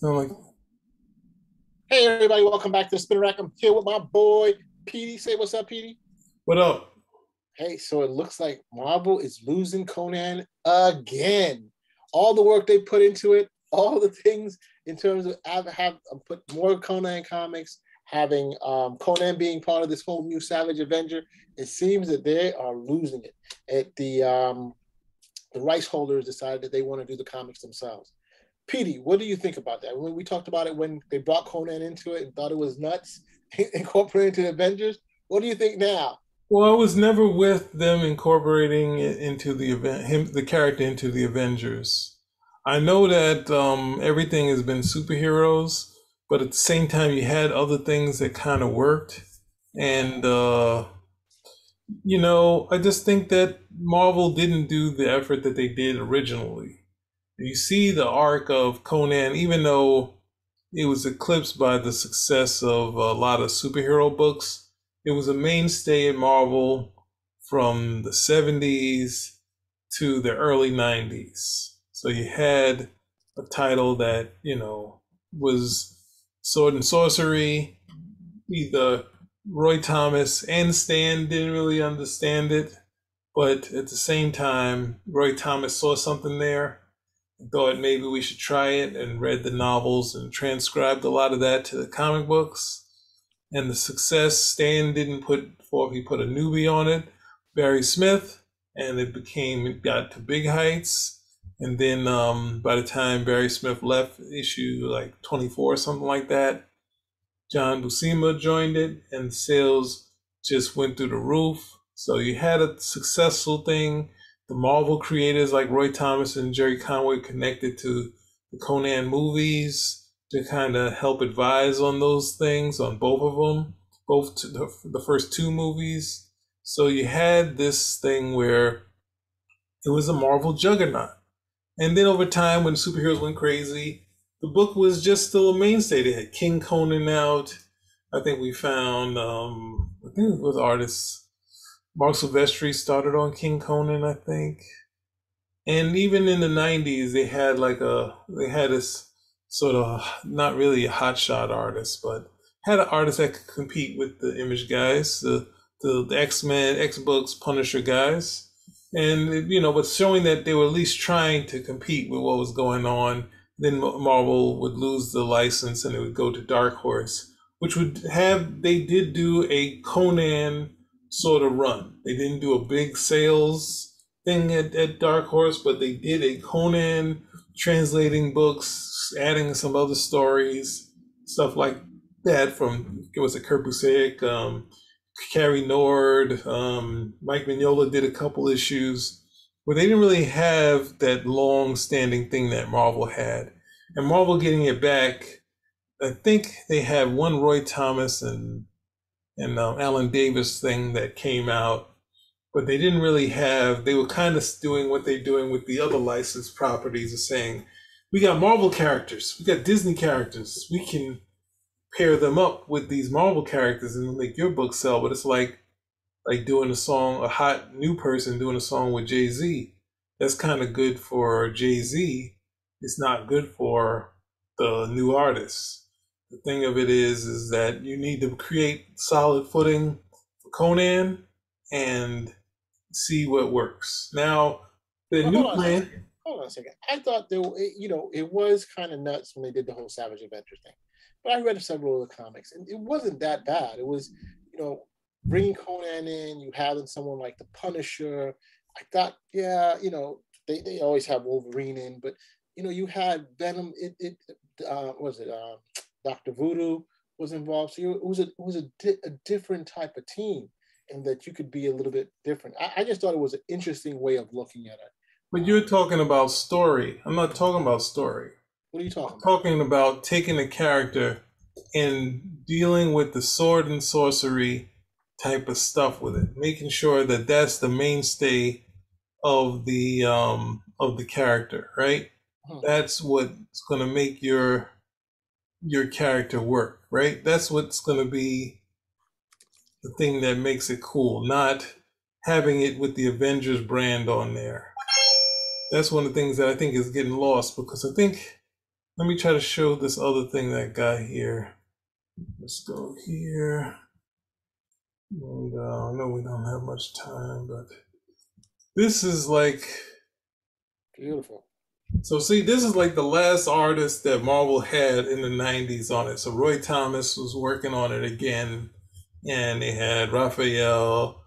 Sound like Hey everybody, welcome back to the Spinner Rack. I'm here with my boy Petey. Say what's up, Petey. what up? Hey, so it looks like Marvel is losing Conan again. All the work they put into it, all the things in terms of have, have uh, put more Conan comics, having um, Conan being part of this whole new Savage Avenger. It seems that they are losing it. At the um, the rights holders decided that they want to do the comics themselves. Petey, what do you think about that? When we talked about it when they brought Conan into it and thought it was nuts, incorporated into the Avengers. What do you think now? Well, I was never with them incorporating it into the event, him, the character into the Avengers. I know that um, everything has been superheroes, but at the same time, you had other things that kind of worked, and uh, you know, I just think that Marvel didn't do the effort that they did originally. You see the arc of Conan, even though it was eclipsed by the success of a lot of superhero books, it was a mainstay in Marvel from the 70s to the early 90s. So you had a title that, you know, was sword and sorcery. Either Roy Thomas and Stan didn't really understand it, but at the same time, Roy Thomas saw something there thought maybe we should try it and read the novels and transcribed a lot of that to the comic books. And the success, Stan didn't put forth, he put a newbie on it, Barry Smith, and it became, it got to big heights. And then um, by the time Barry Smith left, issue like 24 or something like that, John Buscema joined it, and sales just went through the roof. So you had a successful thing the Marvel creators like Roy Thomas and Gerry Conway connected to the Conan movies to kind of help advise on those things on both of them, both the, the first two movies. So you had this thing where it was a Marvel juggernaut. And then over time, when superheroes went crazy, the book was just still a mainstay. They had King Conan out. I think we found, um, I think it was artists Marc Silvestri started on King Conan, I think. And even in the '90s, they had like a they had this sort of not really a hotshot artist, but had an artist that could compete with the Image guys, the the, the X Men, X Books, Punisher guys, and you know, but showing that they were at least trying to compete with what was going on. Then Marvel would lose the license and it would go to Dark Horse, which would have they did do a Conan sort of run. They didn't do a big sales thing at, at Dark Horse, but they did a Conan translating books, adding some other stories, stuff like that from it was a Kurt Busiek, um, Cary Nord, um, Mike Mignola did a couple issues where they didn't really have that long standing thing that Marvel had. And Marvel getting it back, I think they had one Roy Thomas and and um, Alan Davis thing that came out, but they didn't really have. They were kind of doing what they're doing with the other licensed properties, of saying, "We got Marvel characters, we got Disney characters, we can pair them up with these Marvel characters and make your book sell." But it's like like doing a song, a hot new person doing a song with Jay Z. That's kind of good for Jay Z. It's not good for the new artists the thing of it is is that you need to create solid footing for Conan and see what works. Now, the Well, new hold plan. second. Hold on a second. I thought there, were- it, you know, it was kind of nuts when they did the whole Savage Adventure thing, but I read several of the comics, and it wasn't that bad. It was, you know, bringing Conan in, you having someone like the Punisher. I thought, yeah, you know, they, they always have Wolverine in, but you know, you had Venom. It, it uh, what was it uh, Doctor Voodoo was involved. So it was a it was a, di- a different type of team, and that you could be a little bit different. I, I just thought it was an interesting way of looking at it. But you're talking about story. I'm not talking about story. What are you talking I'm about? talking about taking a character and dealing with the sword and sorcery type of stuff with it, making sure that that's the mainstay of the um of the character, right? Hmm. That's what's going to make your your character work, right? That's what's going to be the thing that makes it cool, not having it with the Avengers brand on there. That's one of the things that I think is getting lost because I think let me try to show this other thing that got here. Let's go here. And uh, I know we don't have much time, but this is like beautiful. So see, this is like the last artist that Marvel had in the '90s on it. So Roy Thomas was working on it again, and they had Rafael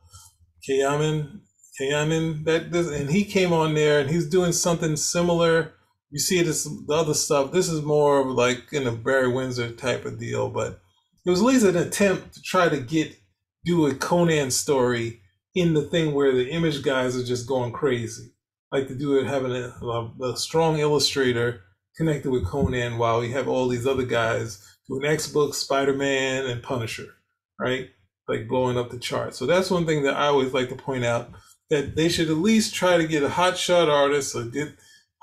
Kayanan, Kayanan that this, and he came on there, and he's doing something similar. You see this the other stuff. This is more of like in a Barry Windsor type of deal, but it was at least an attempt to try to get do a Conan story in the thing where the image guys are just going crazy. Like to do it having a, a strong illustrator connected with Conan while we have all these other guys doing X books, Spider Man, and Punisher, right? Like blowing up the chart. So that's one thing that I always like to point out that they should at least try to get a hotshot artist or get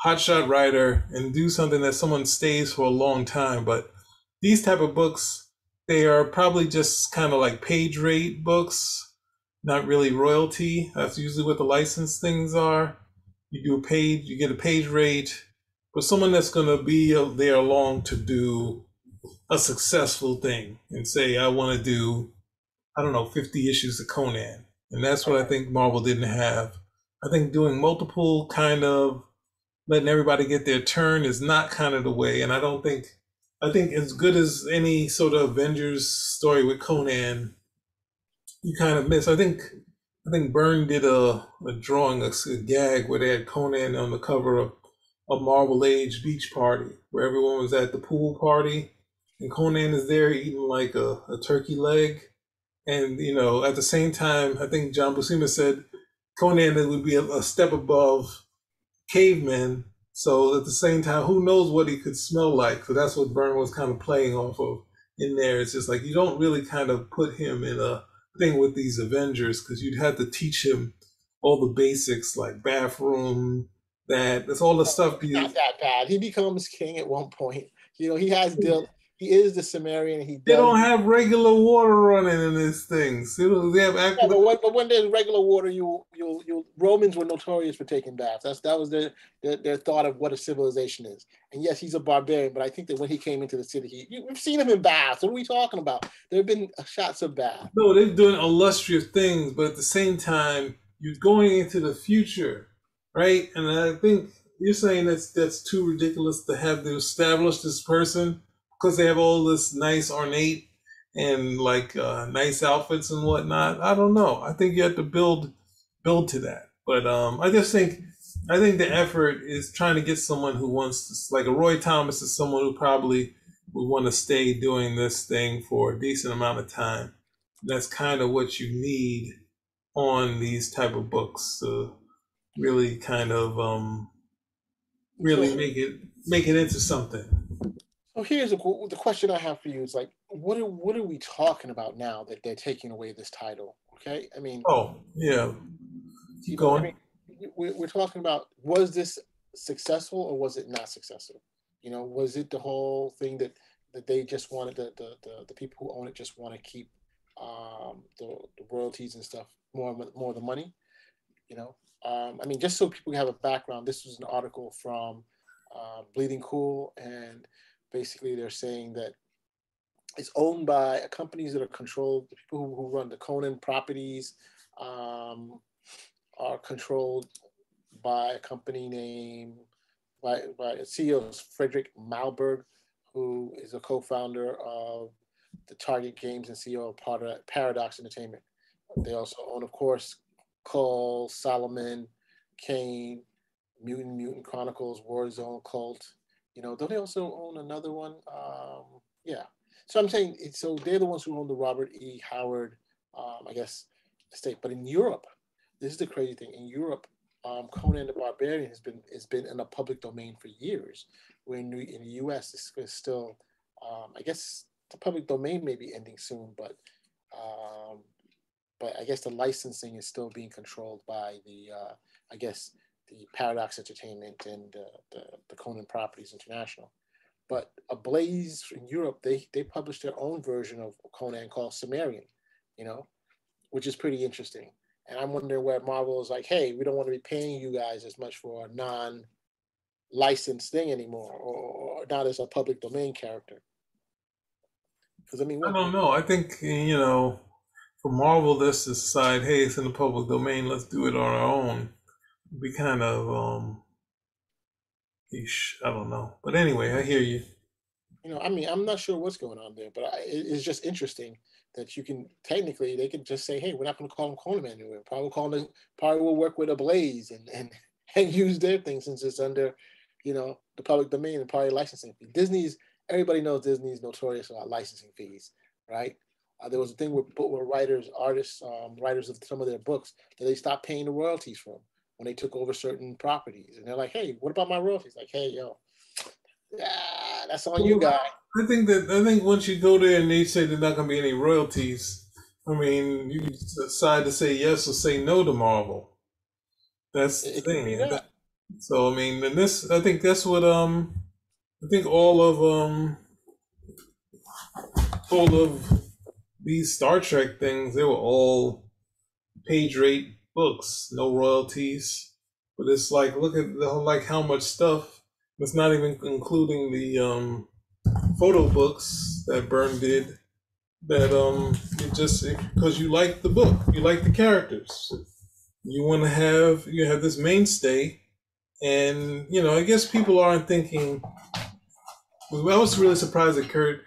hotshot writer and do something that someone stays for a long time. But these type of books, they are probably just kind of like page rate books, not really royalty. That's usually what the license things are. You do a page, you get a page rate, but someone that's going to be there long to do a successful thing and say, I want to do, I don't know, 50 issues of Conan. And that's what I think Marvel didn't have. I think doing multiple kind of letting everybody get their turn is not kind of the way. And I don't think I think as good as any sort of Avengers story with Conan, you kind of miss. I think I think Byrne did a, a drawing, a, a gag where they had Conan on the cover of a Marvel Age beach party where everyone was at the pool party and Conan is there eating like a, a turkey leg. And, you know, at the same time, I think John Buscema said Conan would be a, a step above cavemen so at the same time, who knows what he could smell like? So that's what Byrne was kind of playing off of in there. It's just like you don't really kind of put him in a thing with these Avengers because you'd have to teach him all the basics like bathroom, that that's all the oh, stuff. Not that bad. He becomes king at one point. You know, he has Dylan he is the Cimmerian. He they don't have regular water running in these things. They have yeah, but, when, but when there's regular water, you you you Romans were notorious for taking baths. That's that was their, their, their thought of what a civilization is. And yes, he's a barbarian, but I think that when he came into the city, he you, we've seen him in baths. What are we talking about? There have been shots of baths. No, they're doing illustrious things, but at the same time, you're going into the future, right? And I think you're saying that's that's too ridiculous to have to establish this person because they have all this nice ornate and like uh, nice outfits and whatnot. I don't know. I think you have to build build to that. But um, I just think I think the effort is trying to get someone who wants to, like a Roy Thomas is someone who probably would want to stay doing this thing for a decent amount of time. That's kind of what you need on these type of books to really kind of um, really make it make it into something. So here's a, the question I have for you: Is like, what are what are we talking about now that they're taking away this title? Okay, I mean, oh yeah, keep going. I mean, we're, we're talking about was this successful or was it not successful? You know, was it the whole thing that that they just wanted the the the, the people who own it just want to keep um, the, the royalties and stuff more more of the money? You know, um, I mean, just so people have a background, this was an article from uh, Bleeding Cool and basically they're saying that it's owned by companies that are controlled. The people who, run the Conan properties um, are controlled by a company named by, by CEO Fredrik Malmberg, who is a co-founder of the Target Games and CEO of Paradox Entertainment. They also own, of course, Kull, Solomon, Kane, Mutant Mutant Chronicles, Warzone, Kult, you know, don't they also own another one? Um, yeah. So I'm saying, so they're the ones who own the Robert E. Howard, um, I guess, estate. But in Europe, this is the crazy thing. In Europe, um, Conan the Barbarian has been has been in a public domain for years. Where in, in the U.S., it's still, um, I guess, the public domain may be ending soon, but um, but I guess the licensing is still being controlled by the, uh, I guess, the Paradox Entertainment and uh, the, the Conan Properties International. But Ablaze in Europe, they, they published their own version of Conan called Cimmerian, you know, which is pretty interesting. And I'm wondering where Marvel is like, hey, we don't want to be paying you guys as much for a non licensed thing anymore, or, or not as a public domain character. Because I mean, I don't know. I think you know, for Marvel, this to decide, hey, it's in the public domain. Let's do it on our own. Be kind of um, ish. I don't know. But anyway, I hear you. You know, I mean, I'm not sure what's going on there, but I, it's just interesting that you can technically they can just say, hey, we're not going to call them Conan anymore. Probably call them. Probably will work with Ablaze and and and use their thing since it's under, you know, the public domain and probably licensing fee. Disney's everybody knows Disney's notorious about licensing fees, right? Uh, there was a thing with, with writers, artists, um, writers of some of their books that they stopped paying the royalties from when they took over certain properties, and they're like, "Hey, what about my royalties?" Like, "Hey, yo, yeah, that's on you, guy." I think that I think once you go there and they say there's not going to be any royalties, I mean, you decide to say yes or say no to Marvel. That's the thing. That. So I mean, and this, I think that's what um, I think all of um, all of these Star Trek things, they were all page rate books, no royalties. But it's like look at the, like how much stuff. It's not even including the um, photo books that Byrne did. That um, it just because you like the book, you like the characters you want to have you have this mainstay and you know i guess people aren't thinking i was really surprised that kurt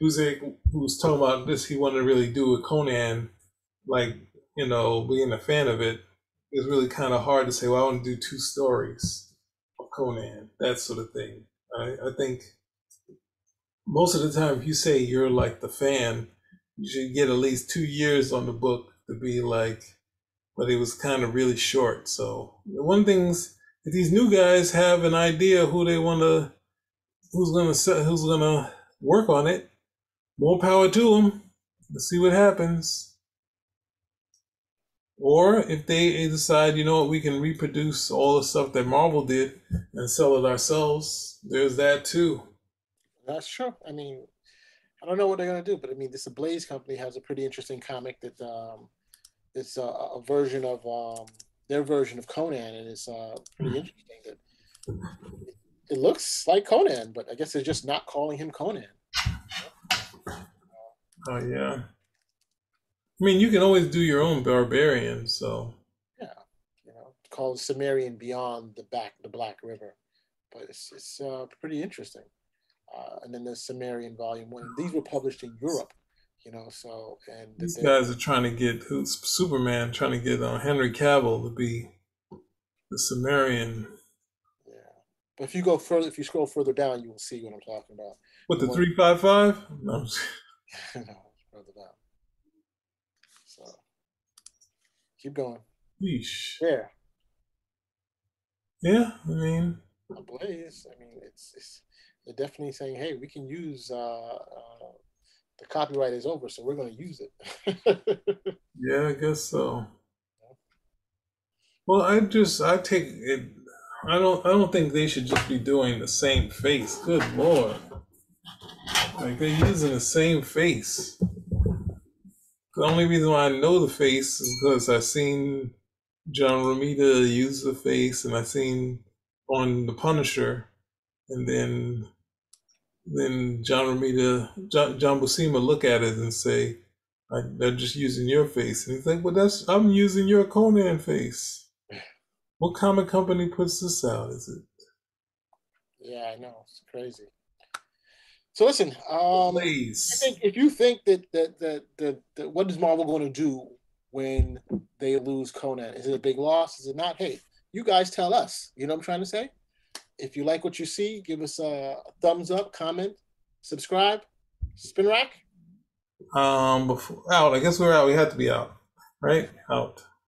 who's who talking about this he wanted to really do a conan like you know being a fan of it it's really kind of hard to say well i want to do two stories of conan that sort of thing i, I think most of the time if you say you're like the fan you should get at least two years on the book to be like but it was kind of really short. So one thing's if these new guys have an idea who they want to, who's gonna who's gonna work on it, more power to them. Let's see what happens. Or if they decide, you know what, we can reproduce all the stuff that Marvel did and sell it ourselves, there's that too. That's true. I mean, I don't know what they're gonna do, but I mean, this Blaze company has a pretty interesting comic that um, it's a, a version of um, their version of Conan, and it's uh, pretty hmm. interesting. That it looks like Conan, but I guess they're just not calling him Conan. Oh yeah. I mean, you can always do your own barbarian, so. Yeah, you know, called Cimmerian Beyond the Back the Black River, but it's it's uh, pretty interesting. Uh, and then the Cimmerian Volume One. These were published in Europe you know. So and these guys are trying to get who's Superman trying to get uh, Henry Cavill to be the Cimmerian. Yeah, but if you go further, if you scroll further down, you will see what I'm talking about. What the three five five? No, no, further down. So keep going. Yeesh. Yeah. Yeah, I mean. Blaze. I mean, it's, it's they're definitely saying, hey, we can use uh, uh, the copyright is over, so we're going to use it. yeah, I guess so. Well, I just I take it. I don't I don't think they should just be doing the same face. Good lord, like they're using the same face. The only reason why I know the face is because I've seen John Romita use the face, and I've seen on The Punisher, and then then John Romita, John, John Buscema look at it and say, they're just using your face. And he's like, well, that's, I'm using your Conan face. What comic company puts this out? Is it? Yeah, I know. It's crazy. So listen, um, Please. if you think that that, that that that what is Marvel going to do when they lose Conan? Is it a big loss? Is it not? Hey, you guys tell us. You know what I'm trying to say? If you like what you see, give us a thumbs up, comment, subscribe. Spinner rack. Um, before out. I guess we're out. We had to be out, right? Out.